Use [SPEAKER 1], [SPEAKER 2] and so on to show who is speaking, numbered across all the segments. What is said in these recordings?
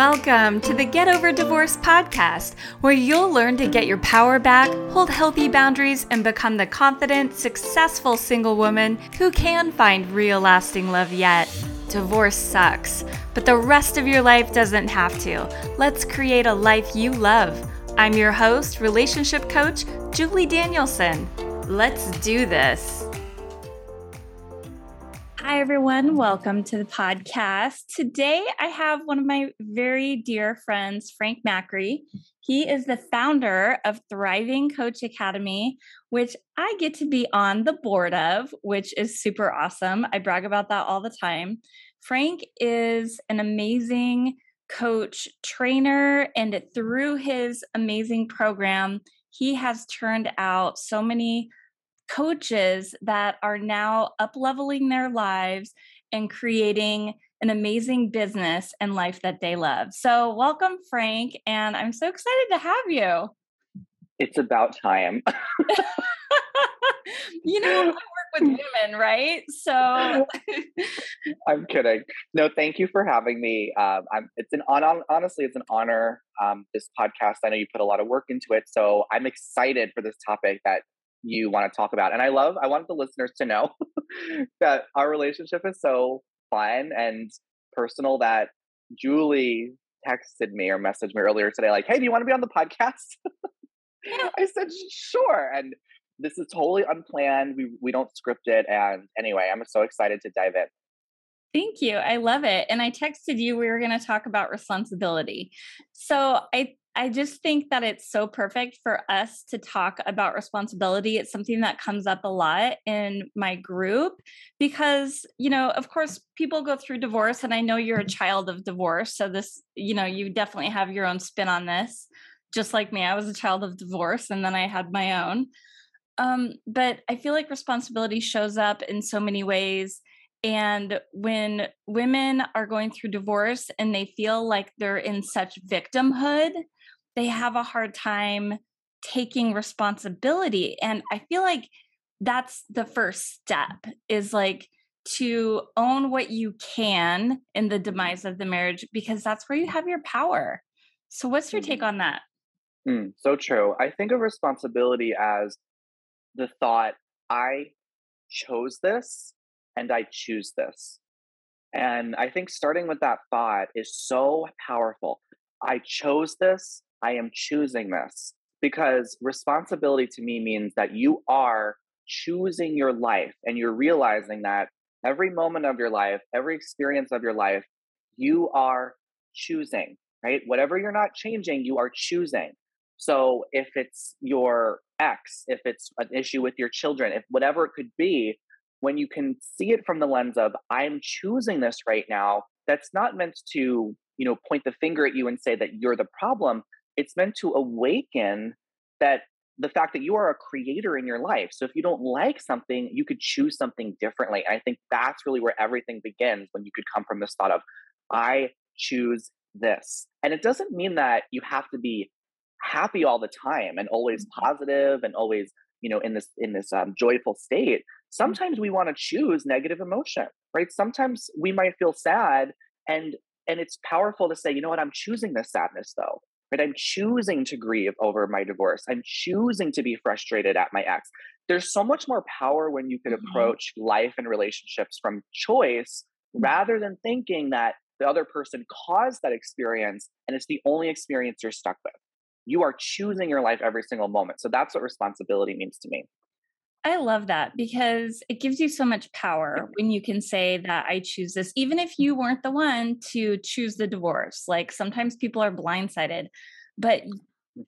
[SPEAKER 1] Welcome to the Get Over Divorce podcast, where you'll learn to get your power back, hold healthy boundaries, and become the confident, successful single woman who can find real lasting love yet. Divorce sucks, but the rest of your life doesn't have to. Let's create a life you love. I'm your host, relationship coach, Julie Danielson. Let's do this. Hi, everyone. Welcome to the podcast. Today, I have one of my very dear friends, Frank Macri. He is the founder of Thriving Coach Academy, which I get to be on the board of, which is super awesome. I brag about that all the time. Frank is an amazing coach, trainer, and through his amazing program, he has turned out so many coaches that are now up leveling their lives and creating an amazing business and life that they love. So, welcome, Frank, and I'm so excited to have you.
[SPEAKER 2] It's about time.
[SPEAKER 1] you know, I work with women, right? So,
[SPEAKER 2] I'm kidding. No, thank you for having me. Um, I'm, it's an on, honestly, it's an honor. Um, this podcast, I know you put a lot of work into it, so I'm excited for this topic that you want to talk about. And I love, I want the listeners to know that our relationship is so fun and personal that Julie texted me or messaged me earlier today, like, hey, do you want to be on the podcast? I said, sure. And this is totally unplanned. We we don't script it. And anyway, I'm so excited to dive in.
[SPEAKER 1] Thank you. I love it. And I texted you we were going to talk about responsibility. So I I just think that it's so perfect for us to talk about responsibility. It's something that comes up a lot in my group because, you know, of course, people go through divorce, and I know you're a child of divorce. So, this, you know, you definitely have your own spin on this. Just like me, I was a child of divorce and then I had my own. Um, but I feel like responsibility shows up in so many ways. And when women are going through divorce and they feel like they're in such victimhood, they have a hard time taking responsibility and i feel like that's the first step is like to own what you can in the demise of the marriage because that's where you have your power. So what's your take mm-hmm. on that?
[SPEAKER 2] Mm, so true. I think of responsibility as the thought i chose this and i choose this. And i think starting with that thought is so powerful. I chose this I am choosing this because responsibility to me means that you are choosing your life and you're realizing that every moment of your life, every experience of your life, you are choosing, right? Whatever you're not changing, you are choosing. So if it's your ex, if it's an issue with your children, if whatever it could be, when you can see it from the lens of, I'm choosing this right now, that's not meant to, you know, point the finger at you and say that you're the problem it's meant to awaken that the fact that you are a creator in your life. So if you don't like something, you could choose something differently. And I think that's really where everything begins when you could come from this thought of, I choose this. And it doesn't mean that you have to be happy all the time and always mm-hmm. positive and always, you know, in this in this um, joyful state. Sometimes we want to choose negative emotion, right? Sometimes we might feel sad and and it's powerful to say, you know what, I'm choosing this sadness though right? I'm choosing to grieve over my divorce. I'm choosing to be frustrated at my ex. There's so much more power when you could mm-hmm. approach life and relationships from choice mm-hmm. rather than thinking that the other person caused that experience and it's the only experience you're stuck with. You are choosing your life every single moment. So that's what responsibility means to me.
[SPEAKER 1] I love that because it gives you so much power when you can say that I choose this, even if mm. you weren't the one to choose the divorce. Like sometimes people are blindsided, but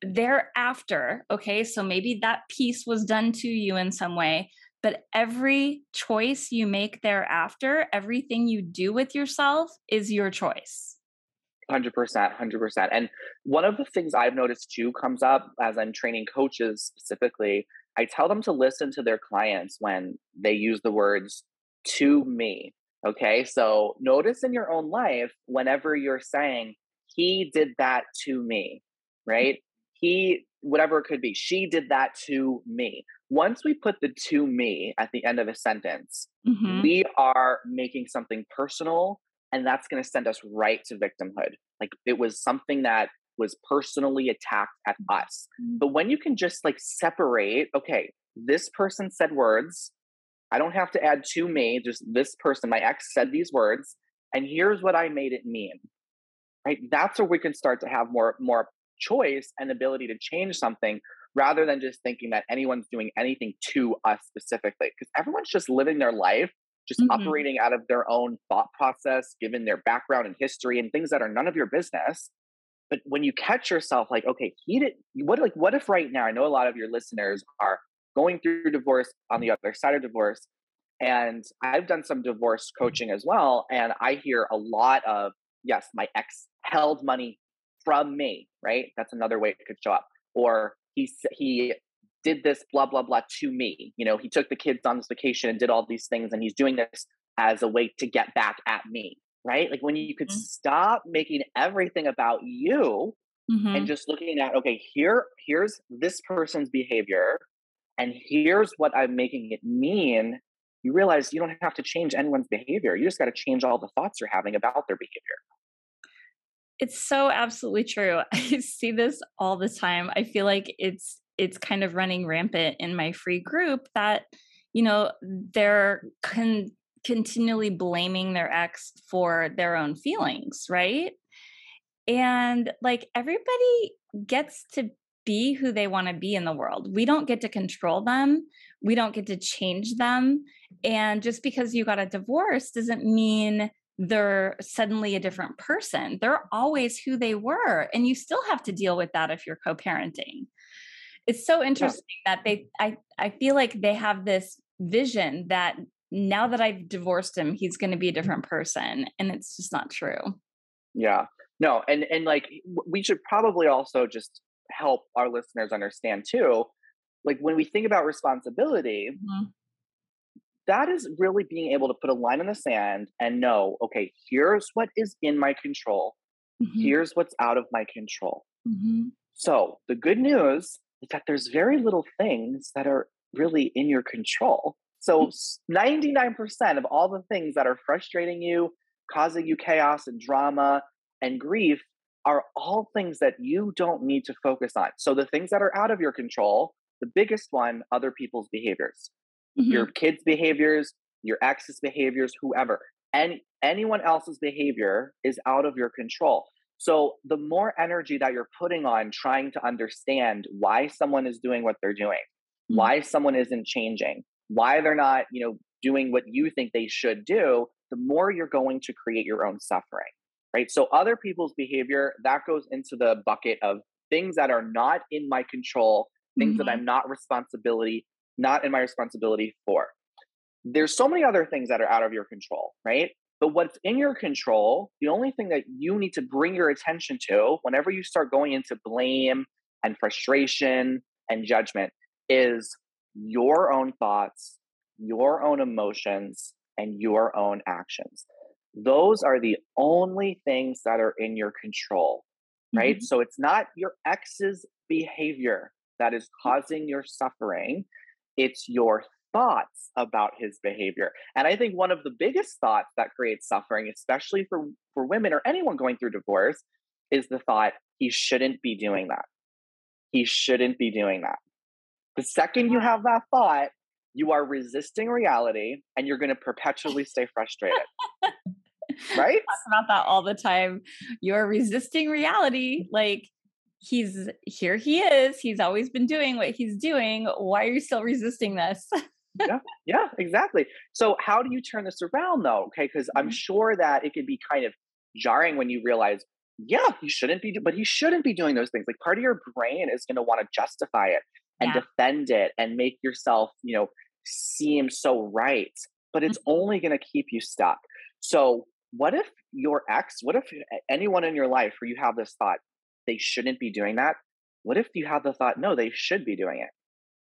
[SPEAKER 1] thereafter, okay, so maybe that piece was done to you in some way, but every choice you make thereafter, everything you do with yourself is your choice.
[SPEAKER 2] 100%, 100%. And one of the things I've noticed too comes up as I'm training coaches specifically I tell them to listen to their clients when they use the words to me. Okay. So notice in your own life, whenever you're saying, he did that to me, right? He, whatever it could be, she did that to me. Once we put the to me at the end of a sentence, mm-hmm. we are making something personal and that's going to send us right to victimhood. like it was something that was personally attacked at us. Mm-hmm. But when you can just like separate, okay, this person said words. I don't have to add to me, just this person, my ex said these words, and here's what I made it mean. Right? That's where we can start to have more more choice and ability to change something rather than just thinking that anyone's doing anything to us specifically. Because everyone's just living their life, just mm-hmm. operating out of their own thought process, given their background and history and things that are none of your business. But when you catch yourself like, okay, he did what like what if right now, I know a lot of your listeners are going through divorce on the other side of divorce. And I've done some divorce coaching as well. And I hear a lot of, yes, my ex held money from me, right? That's another way it could show up. Or he he did this blah blah blah to me. You know, he took the kids on this vacation and did all these things, and he's doing this as a way to get back at me, right? Like when you could mm-hmm. stop making everything about you mm-hmm. and just looking at okay, here here's this person's behavior, and here's what I'm making it mean. You realize you don't have to change anyone's behavior. You just got to change all the thoughts you're having about their behavior.
[SPEAKER 1] It's so absolutely true. I see this all the time. I feel like it's it's kind of running rampant in my free group that you know they're con- continually blaming their ex for their own feelings, right? And like everybody gets to be who they want to be in the world. We don't get to control them. We don't get to change them. And just because you got a divorce doesn't mean they're suddenly a different person. They're always who they were. And you still have to deal with that if you're co parenting. It's so interesting yeah. that they, I, I feel like they have this vision that now that I've divorced him, he's going to be a different person. And it's just not true.
[SPEAKER 2] Yeah. No. And, and like, we should probably also just help our listeners understand too. Like, when we think about responsibility, mm-hmm that is really being able to put a line in the sand and know, okay, here's what is in my control. Mm-hmm. Here's what's out of my control. Mm-hmm. So the good news is that there's very little things that are really in your control. So 99% mm-hmm. of all the things that are frustrating you, causing you chaos and drama and grief are all things that you don't need to focus on. So the things that are out of your control, the biggest one, other people's behaviors mm-hmm. your kids' behaviors, your ex's behaviors, whoever. And anyone else's behavior is out of your control. So the more energy that you're putting on trying to understand why someone is doing what they're doing, mm-hmm. why someone isn't changing, why they're not, you know, doing what you think they should do, the more you're going to create your own suffering. Right? So other people's behavior that goes into the bucket of things that are not in my control, things mm-hmm. that I'm not responsibility not in my responsibility for. There's so many other things that are out of your control, right? But what's in your control, the only thing that you need to bring your attention to whenever you start going into blame and frustration and judgment is your own thoughts, your own emotions, and your own actions. Those are the only things that are in your control, right? Mm-hmm. So it's not your ex's behavior that is causing your suffering it's your thoughts about his behavior. And I think one of the biggest thoughts that creates suffering, especially for, for women or anyone going through divorce, is the thought, he shouldn't be doing that. He shouldn't be doing that. The second you have that thought, you are resisting reality and you're going to perpetually stay frustrated. right?
[SPEAKER 1] Talk about that all the time. You're resisting reality. Like he's here he is he's always been doing what he's doing why are you still resisting this
[SPEAKER 2] yeah yeah exactly so how do you turn this around though okay because i'm mm-hmm. sure that it can be kind of jarring when you realize yeah he shouldn't be but he shouldn't be doing those things like part of your brain is going to want to justify it and yeah. defend it and make yourself you know seem so right but it's mm-hmm. only going to keep you stuck so what if your ex what if anyone in your life where you have this thought they shouldn't be doing that? What if you have the thought, no, they should be doing it?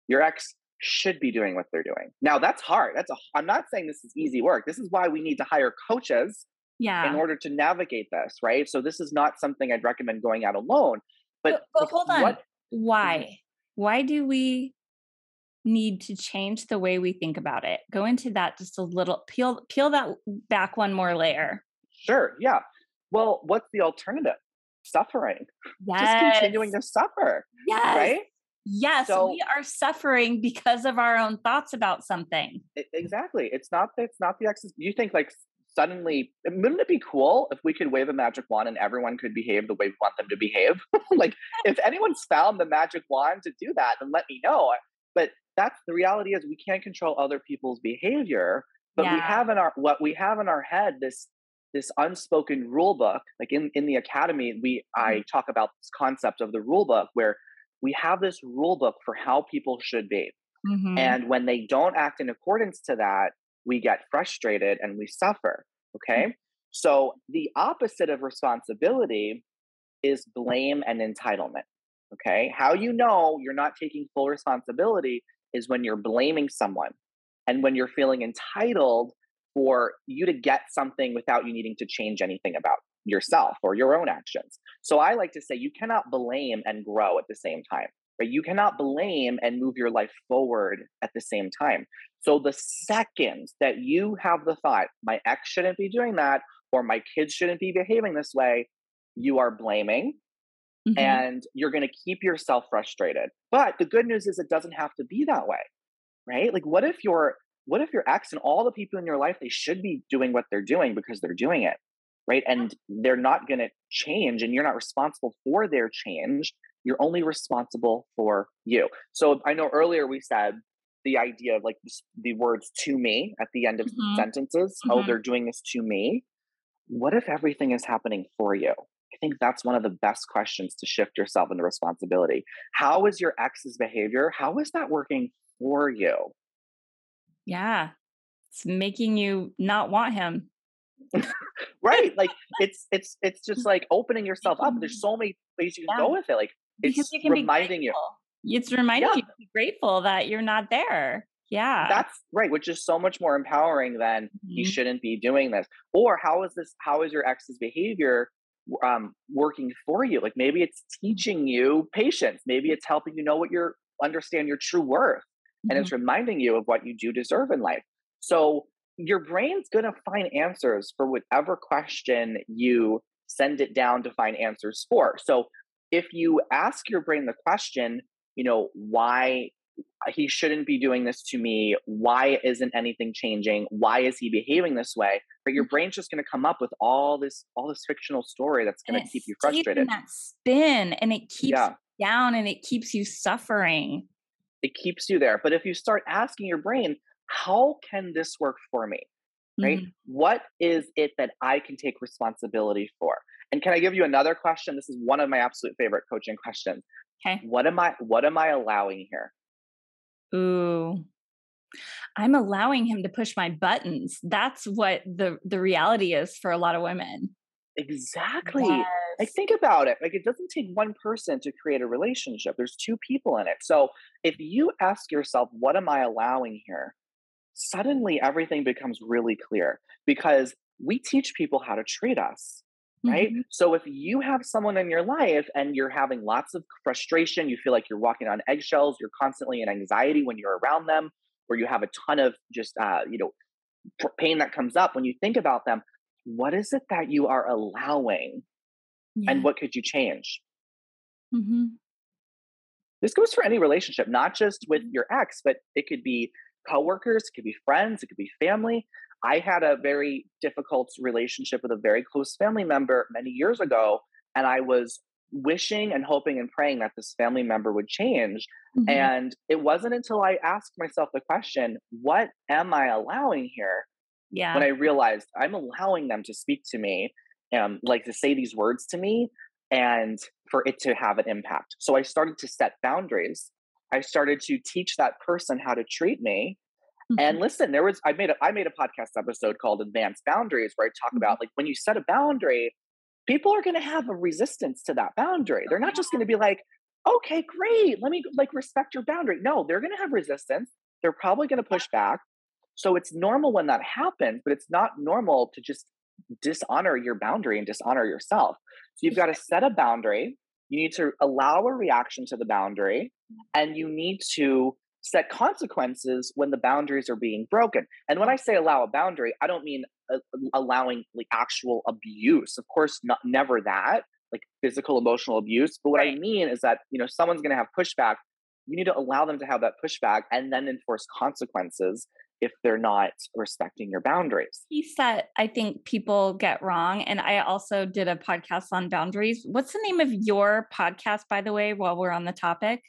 [SPEAKER 2] Your ex should be doing what they're doing. Now that's hard. That's a I'm not saying this is easy work. This is why we need to hire coaches yeah. in order to navigate this, right? So this is not something I'd recommend going out alone. But,
[SPEAKER 1] but, but like, hold on. What, why? Why do we need to change the way we think about it? Go into that just a little peel peel that back one more layer.
[SPEAKER 2] Sure. Yeah. Well, what's the alternative? Suffering.
[SPEAKER 1] Yes.
[SPEAKER 2] Just continuing to suffer.
[SPEAKER 1] Yes.
[SPEAKER 2] Right?
[SPEAKER 1] Yes,
[SPEAKER 2] So-
[SPEAKER 1] we are suffering because of our own thoughts about something.
[SPEAKER 2] Exactly. It's not it's not the ex. You think like suddenly, wouldn't it be cool if we could wave a magic wand and everyone could behave the way we want them to behave? like if anyone's found the magic wand to do that, then let me know. But that's the reality is we can't control other people's behavior, but we have in our what we have in our head this this unspoken rule book. Like in in the academy, we I talk about this concept of the rule book where we have this rule book for how people should be.
[SPEAKER 1] Mhm.
[SPEAKER 2] And when they don't act in accordance to that, we get frustrated and we suffer. Okay. Mm. So the opposite of responsibility is blame and entitlement. Okay. How you know you're not taking full responsibility is when you're blaming someone and when you're feeling entitled for you to get something without you needing to change anything about yourself or your own actions. So I like to say you cannot blame and grow at the same time. Right? You cannot blame and move your life forward at the same time. So the second that you have the thought, my ex shouldn't be doing that, or my kids shouldn't be behaving this way, you are blaming
[SPEAKER 1] Mhm.
[SPEAKER 2] and you're going to keep yourself frustrated. But the good news is it doesn't have to be that way. Right? Like what if your what if your ex and all the people in your life they should be doing what they're doing because they're doing it. Right? And they're not going to change and you're not responsible for their change. You're only responsible for you. So I know earlier we said the idea of like the words to me at the end of
[SPEAKER 1] Mhm.
[SPEAKER 2] sentences. Oh,
[SPEAKER 1] Mhm.
[SPEAKER 2] they're doing this to me. What if everything is happening for you? I think that's one of the best questions to shift yourself into responsibility. How is your ex's behavior? How is that working for you?
[SPEAKER 1] yeah. It's making you not want him.
[SPEAKER 2] Right? like it's it's it's just like opening yourself up. There's so many ways you can
[SPEAKER 1] Yeah.
[SPEAKER 2] go with it. Like
[SPEAKER 1] Because
[SPEAKER 2] it's
[SPEAKER 1] you can
[SPEAKER 2] reminding
[SPEAKER 1] be
[SPEAKER 2] you.
[SPEAKER 1] It's reminding
[SPEAKER 2] Yeah.
[SPEAKER 1] you to be grateful that you're not there. Yeah.
[SPEAKER 2] That's right, which is so much more empowering than you
[SPEAKER 1] Mhm.
[SPEAKER 2] shouldn't be doing this. Or how is this? How is your ex's behavior um, working for you? Like maybe it's teaching you patience. Maybe it's helping you know what your understand your true worth, and it's reminding you of what you do deserve in life. So your brain's gonna find answers for whatever question you send it down to find answers for. So if you ask your brain the question, you know, why he shouldn't be doing this to me. Why isn't anything changing? Why is he behaving this way? But your brain's just going to come up with all this, all this fictional story that's going to keep you
[SPEAKER 1] stays in
[SPEAKER 2] frustrated.
[SPEAKER 1] that spin and it keeps
[SPEAKER 2] Yeah,
[SPEAKER 1] you down and it keeps you suffering.
[SPEAKER 2] it keeps you there. But if you start asking your brain, how can this work for me? Right?
[SPEAKER 1] Mhm.
[SPEAKER 2] What is it that I can take responsibility for? And can I give you another question? This is one of my absolute favorite coaching questions.
[SPEAKER 1] Okay.
[SPEAKER 2] What am I? What am I allowing here?
[SPEAKER 1] Ooh. I'm allowing him to push my buttons. That's what the the reality is for a lot of women.
[SPEAKER 2] Exactly. Like think about it. Like it doesn't take one person to create a relationship. There's two people in it. So if you ask yourself, what am I allowing here? Suddenly everything becomes really clear because we teach people how to treat us, right?
[SPEAKER 1] Mhm.
[SPEAKER 2] So if you have someone in your life and you're having lots of frustration, you feel like you're walking on eggshells, you're constantly in anxiety when you're around them, or you have a ton of just uh, you know pain that comes up when you think about them, what is it that you are allowing
[SPEAKER 1] Yeah.
[SPEAKER 2] and what could you change?
[SPEAKER 1] Mhm.
[SPEAKER 2] This goes for any relationship, not just with
[SPEAKER 1] Mhm.
[SPEAKER 2] your ex, but it could be coworkers, it could be friends, it could be family. I had a very difficult relationship with a very close family member many years ago, and I was wishing and hoping and praying that this family member would change.
[SPEAKER 1] Mhm.
[SPEAKER 2] And it wasn't until I asked myself the question, what am I allowing here?
[SPEAKER 1] yeah.
[SPEAKER 2] when I realized I'm allowing them to speak to me, um, like to say these words to me, and for it to have an impact. So I started to set boundaries. I started to teach that person how to treat me. And
[SPEAKER 1] Mhm.
[SPEAKER 2] listen, there was I made a I made a podcast episode called Advanced Boundaries where I talk
[SPEAKER 1] Mhm.
[SPEAKER 2] about like when you set a boundary, people are going to have a resistance to that boundary. They're not just going to be like, "Okay, great, let me like respect your boundary." No, they're going to have resistance. They're probably going to push back. So it's normal when that happens, but it's not normal to just dishonor your boundary and dishonor yourself. So you've got to set a boundary. You need to allow a reaction to the boundary, and you need to set consequences when the boundaries are being broken. And when I say allow a boundary, I don't mean uh, allowing like actual abuse. Of course, not never that like physical emotional abuse. But what right. I mean is that you know someone's going to have pushback. You need to allow them to have that pushback and then enforce consequences if they're not respecting your boundaries.
[SPEAKER 1] Piece that I think people get wrong, and I also did a podcast on boundaries. What's the name of your podcast, by the way, while we're on the topic?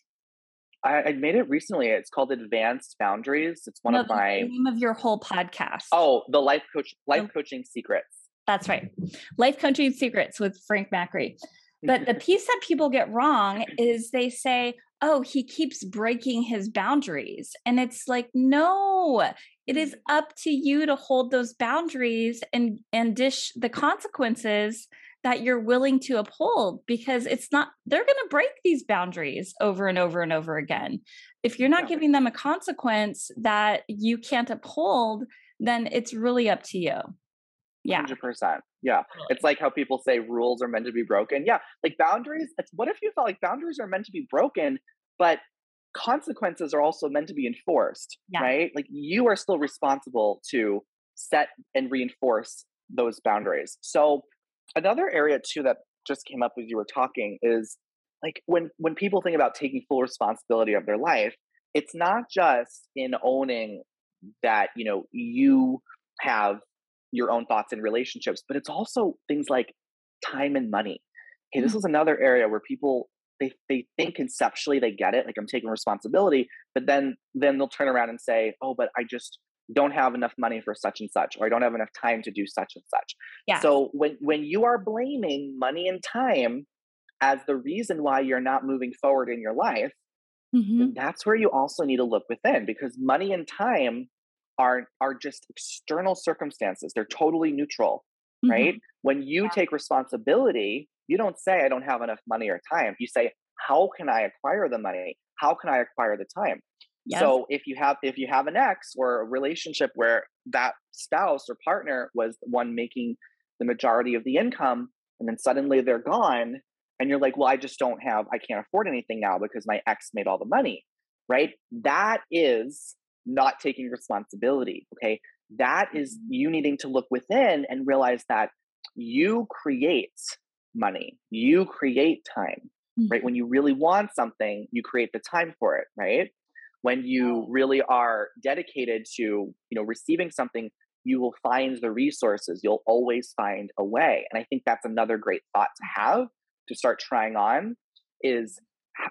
[SPEAKER 2] I, I made it recently. It's called Advanced Boundaries. It's one no, of my
[SPEAKER 1] name of your whole podcast.
[SPEAKER 2] Oh, the life coach, life oh. coaching secrets.
[SPEAKER 1] That's right. Life coaching secrets with Frank Macri. But the piece that people get wrong is they say, oh, he keeps breaking his boundaries. And it's like, no, it is up to you to hold those boundaries and and dish the consequences that you're willing to uphold because it's not they're going to break these boundaries over and over and over again. If you're not giving them a consequence that you can't uphold, then it's really up to you. Yeah.
[SPEAKER 2] 100%. Yeah. It's like how people say rules are meant to be broken. Yeah. Like boundaries, what if you felt like boundaries are meant to be broken, but consequences are also meant to be enforced, yeah. right? Like you are still responsible to set and reinforce those boundaries. So another area too that just came up as you were talking is like when when people think about taking full responsibility of their life, it's not just in owning that, you know, you have your own thoughts and relationships, but it's also things like time and money. Okay, this mm-hmm. is another area where people they they think conceptually they get it, like I'm taking responsibility, but then then they'll turn around and say, "Oh, but I just don't have enough money for such and such, or I don't have enough time to do such and such." Yeah. So when when you are blaming money and time as the reason why you're not moving forward in your life, mm-hmm. that's where you also need to look within because money and time are are just external circumstances they're totally neutral mm-hmm. right when you yeah. take responsibility you don't say i don't have enough money or time you say how can i acquire the money how can i acquire the time yes. so if you have if you have an ex or a relationship where that spouse or partner was the one making the majority of the income and then suddenly they're gone and you're like well i just don't have i can't afford anything now because my ex made all the money right that is not taking responsibility. Okay. That is mm-hmm. you needing to look within and realize that you create money, you create time, mm-hmm. right? When you really want something, you create the time for it, right? When you really are dedicated to, you know, receiving something, you will find the resources. You'll always find a way. And I think that's another great thought to have to start trying on is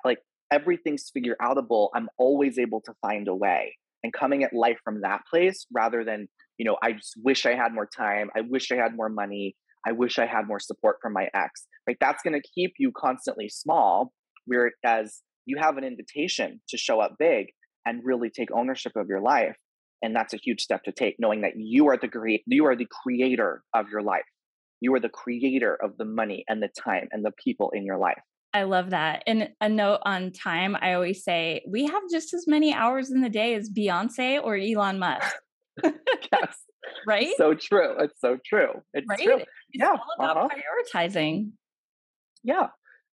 [SPEAKER 2] like everything's figure outable. I'm always able to find a way and coming at life from that place rather than you know i just wish i had more time i wish i had more money i wish i had more support from my ex like that's going to keep you constantly small whereas you have an invitation to show up big and really take ownership of your life and that's a huge step to take knowing that you are the great you are the creator of your life you are the creator of the money and the time and the people in your life
[SPEAKER 1] I love that. And a note on time, I always say we have just as many hours in the day as Beyonce or Elon Musk.
[SPEAKER 2] yes.
[SPEAKER 1] Right?
[SPEAKER 2] So true. It's so true. It's right? true. It's
[SPEAKER 1] yeah. all about uh-huh. prioritizing.
[SPEAKER 2] Yeah.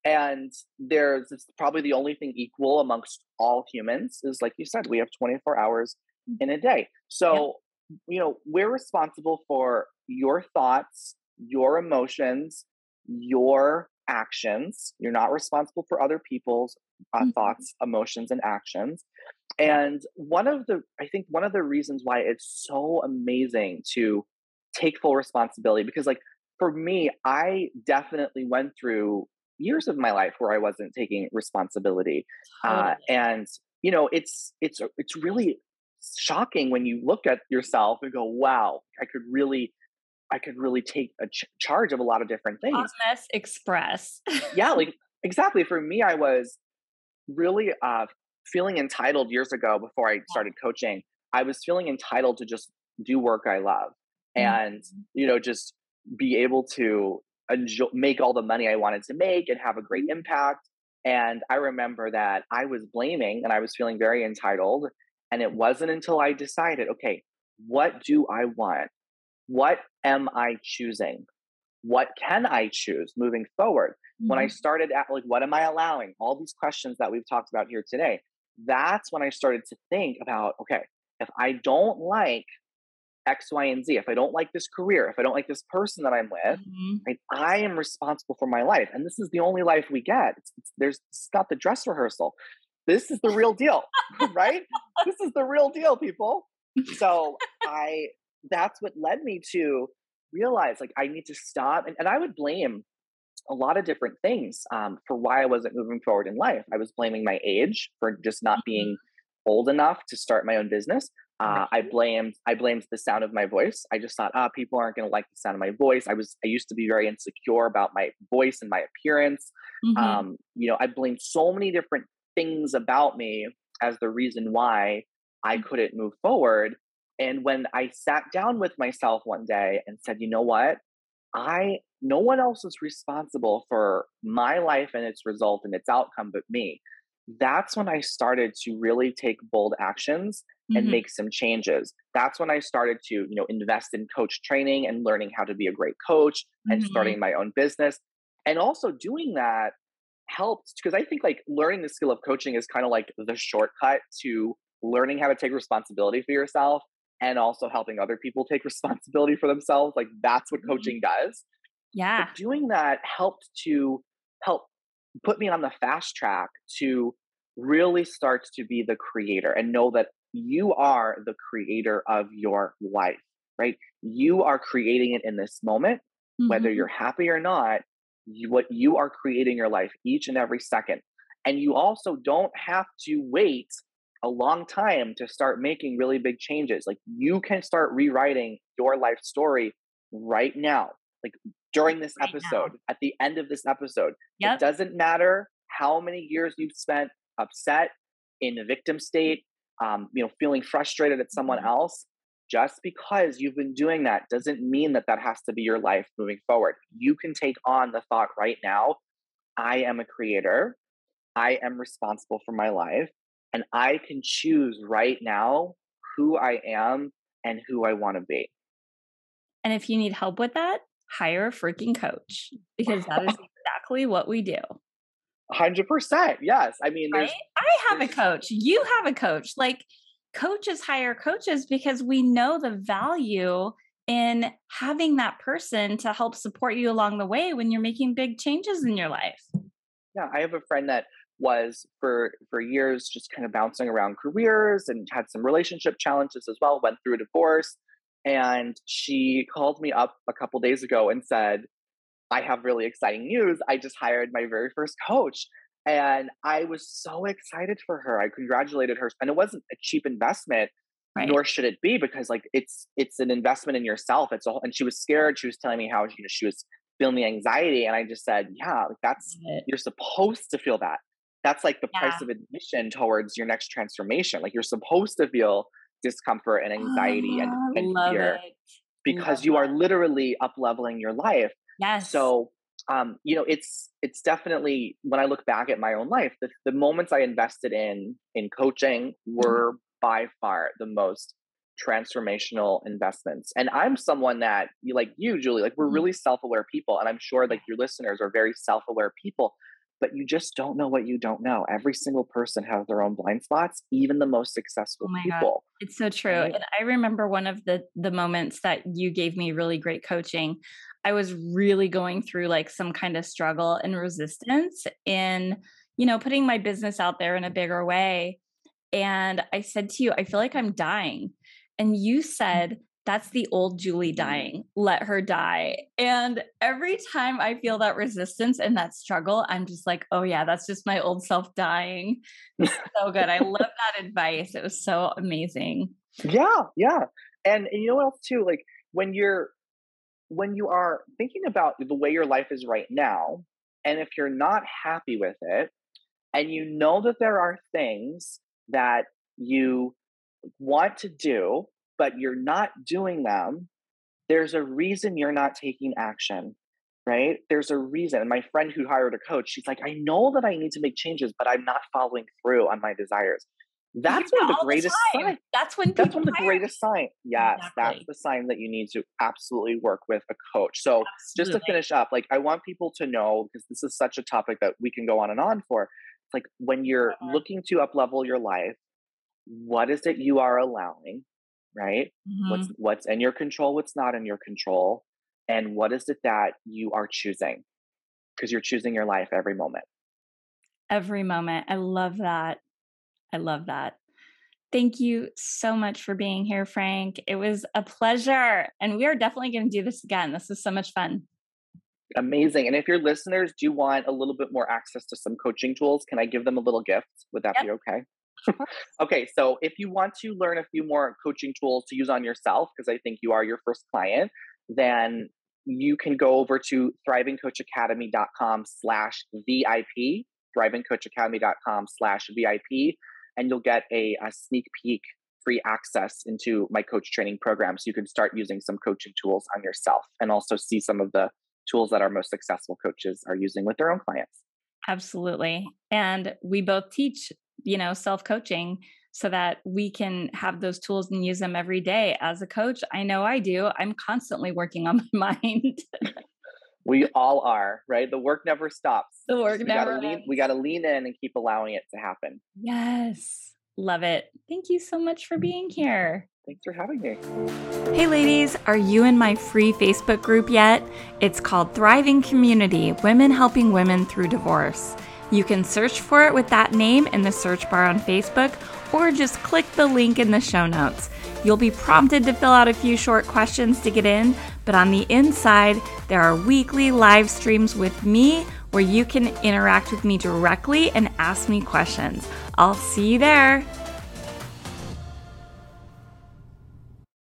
[SPEAKER 2] And there's probably the only thing equal amongst all humans is like you said, we have 24 hours mm. in a day. So, yeah. you know, we're responsible for your thoughts, your emotions, your actions. You're not responsible for other people's uh, mm-hmm. thoughts, emotions, and actions. And one of the, I think, one of the reasons why it's so amazing to take full responsibility, because, like, for me, I definitely went through years of my life where I wasn't taking responsibility, uh, and you know, it's it's it's really shocking when you look at yourself and go, "Wow, I could really I could really take a ch- charge of a lot of different things.
[SPEAKER 1] Mess Express.
[SPEAKER 2] yeah, like exactly. For me, I was really uh, feeling entitled years ago before I started coaching. I was feeling entitled to just do work I love and, mm-hmm. you know, just be able to enjoy, make all the money I wanted to make and have a great mm-hmm. impact. And I remember that I was blaming and I was feeling very entitled. And it wasn't until I decided, okay, what do I want? what am I choosing? What can I choose moving forward? Mm-hmm. When I mm-hmm. started at like, what am I allowing? All these questions that we've talked about here today. That's when I started to think about, okay, if I don't like X, Y, and Z, if I don't like this career, if I don't like this person that I'm with, mm-hmm. right, I am responsible for my life. And this is the only life we get. It's, it's, there's it's not the dress rehearsal. This is the real deal, right? This is the real deal, people. So I, that's what led me to realize like I need to stop. And, and I would blame a lot of different things um, for why I wasn't moving forward in life. I was blaming my age for just not mm-hmm. being old enough to start my own business. Uh, I blamed I blamed the sound of my voice. I just thought, ah, people aren't going to like the sound of my voice. I was I used to be very insecure about my voice and my appearance. Mm-hmm. Um, you know, I blamed so many different things about me as the reason why I mm. couldn't move forward. And when I sat down with myself one day and said, you know what, I no one else is responsible for my life and its result and its outcome but me. That's when I started to really take bold actions and mm-hmm. make some changes. That's when I started to, you know, invest in coach training and learning how to be a great coach and mm-hmm. starting my own business. And also doing that helped because I think like learning the skill of coaching is kind of like the shortcut to learning how to take responsibility for yourself and also helping other people take responsibility for themselves. Like that's what mm-hmm. coaching does.
[SPEAKER 1] Yeah.
[SPEAKER 2] But doing that helped to help put me on the fast track to really start to be the creator and know that you are the creator of your life, right? You are creating it in this moment, mm-hmm. whether you're happy or not. You, what you are creating your life each and every second. And you also don't have to wait a long time to start making really big changes. Like you can start rewriting your life story right now. Like during this right episode, now. at the end of this episode. Yep. It doesn't matter how many years you've spent upset in the victim state, um, you know, feeling frustrated at someone mm-hmm. else. Just because you've been doing that doesn't mean that that has to be your life moving forward. You can take on the thought right now I am a creator. I am responsible for my life. And I can choose right now who I am and who I want to be.
[SPEAKER 1] And if you need help with that, hire a freaking coach because that is exactly what we do.
[SPEAKER 2] 100%. Yes. I mean, right?
[SPEAKER 1] I have a coach. You have a coach. Like coaches hire coaches because we know the value in having that person to help support you along the way when you're making big changes in your life.
[SPEAKER 2] Yeah, I have a friend that was for for years just kind of bouncing around careers and had some relationship challenges as well went through a divorce and she called me up a couple days ago and said i have really exciting news. I just hired my very first coach. And i was so excited for her. I congratulated her and it wasn't a cheap investment right. nor should it be because like it's it's an investment in yourself. It's all and she was scared. She was telling me how you know she was feeling the anxiety and i just said yeah like that's you're supposed to feel that. That's like the yeah. price of admission towards your next transformation. Like you're supposed to feel discomfort and anxiety and, ah, and fear it. because love you are literally up leveling your life.
[SPEAKER 1] Yes.
[SPEAKER 2] So um, you know, it's it's definitely when I look back at my own life, the, the moments I invested in in coaching mm-hmm. were mm-hmm. by far the most transformational investments. And I'm someone that like you, Julie, like we're mm-hmm. really self-aware people. And I'm sure like your listeners are very self-aware people but you just don't know what you don't know. Every single person has their own blind spots, even the most successful oh people. God.
[SPEAKER 1] It's so true. And I remember one of the the moments that you gave me really great coaching. I was really going through like some kind of struggle and resistance in, you know, putting my business out there in a bigger way. And I said to you, I feel like I'm dying. And you mm. said, that's the old Julie mm. dying. Let her die. And every time I feel that resistance and that struggle, I'm just like, oh, yeah, that's just my old self dying. so good. I love that advice. It was so amazing.
[SPEAKER 2] Yeah. Yeah. And, and you know what else, too? Like when you're, when you are thinking about the way your life is right now, and if you're not happy with it, and you know that there are things that you want to do but you're not doing them, there's a reason you're not taking action, right? There's a reason. And my friend who hired a coach, she's like, I know that I need to make changes, but I'm not following through on my desires. That's one of the greatest the signs.
[SPEAKER 1] That's when
[SPEAKER 2] that's one of the greatest signs. Yes, exactly. that's the sign that you need to absolutely work with a coach. So absolutely. just to finish up, like I want people to know because this is such a topic that we can go on and on for. It's like when you're uh-huh. looking to up level your life, what is it you are allowing? Right? Mm-hmm. What's what's in your control, what's not in your control, and what is it that you are choosing? Because you're choosing your life every moment.
[SPEAKER 1] Every moment. I love that. I love that. Thank you so much for being here, Frank. It was a pleasure. And we are definitely going to do this again. This is so much fun.
[SPEAKER 2] Amazing. And if your listeners do want a little bit more access to some coaching tools, can I give them a little gift? Would that yep. be okay? okay, so if you want to learn a few more coaching tools to use on yourself, because I think you are your first client, then you can go over to thrivingcoachacademy.com slash VIP, thrivingcoachacademy.com slash VIP, and you'll get a, a sneak peek free access into my coach training program. So you can start using some coaching tools on yourself and also see some of the tools that our most successful coaches are using with their own clients.
[SPEAKER 1] Absolutely. And we both teach you know, self coaching so that we can have those tools and use them every day. As a coach, I know I do. I'm constantly working on my mind.
[SPEAKER 2] we all are, right? The work never stops.
[SPEAKER 1] The work
[SPEAKER 2] we
[SPEAKER 1] never
[SPEAKER 2] gotta lean, We got to lean in and keep allowing it to happen.
[SPEAKER 1] Yes. Love it. Thank you so much for being here.
[SPEAKER 2] Thanks for having me.
[SPEAKER 1] Hey, ladies, are you in my free Facebook group yet? It's called Thriving Community Women Helping Women Through Divorce. You can search for it with that name in the search bar on Facebook or just click the link in the show notes. You'll be prompted to fill out a few short questions to get in, but on the inside, there are weekly live streams with me where you can interact with me directly and ask me questions. I'll see you there.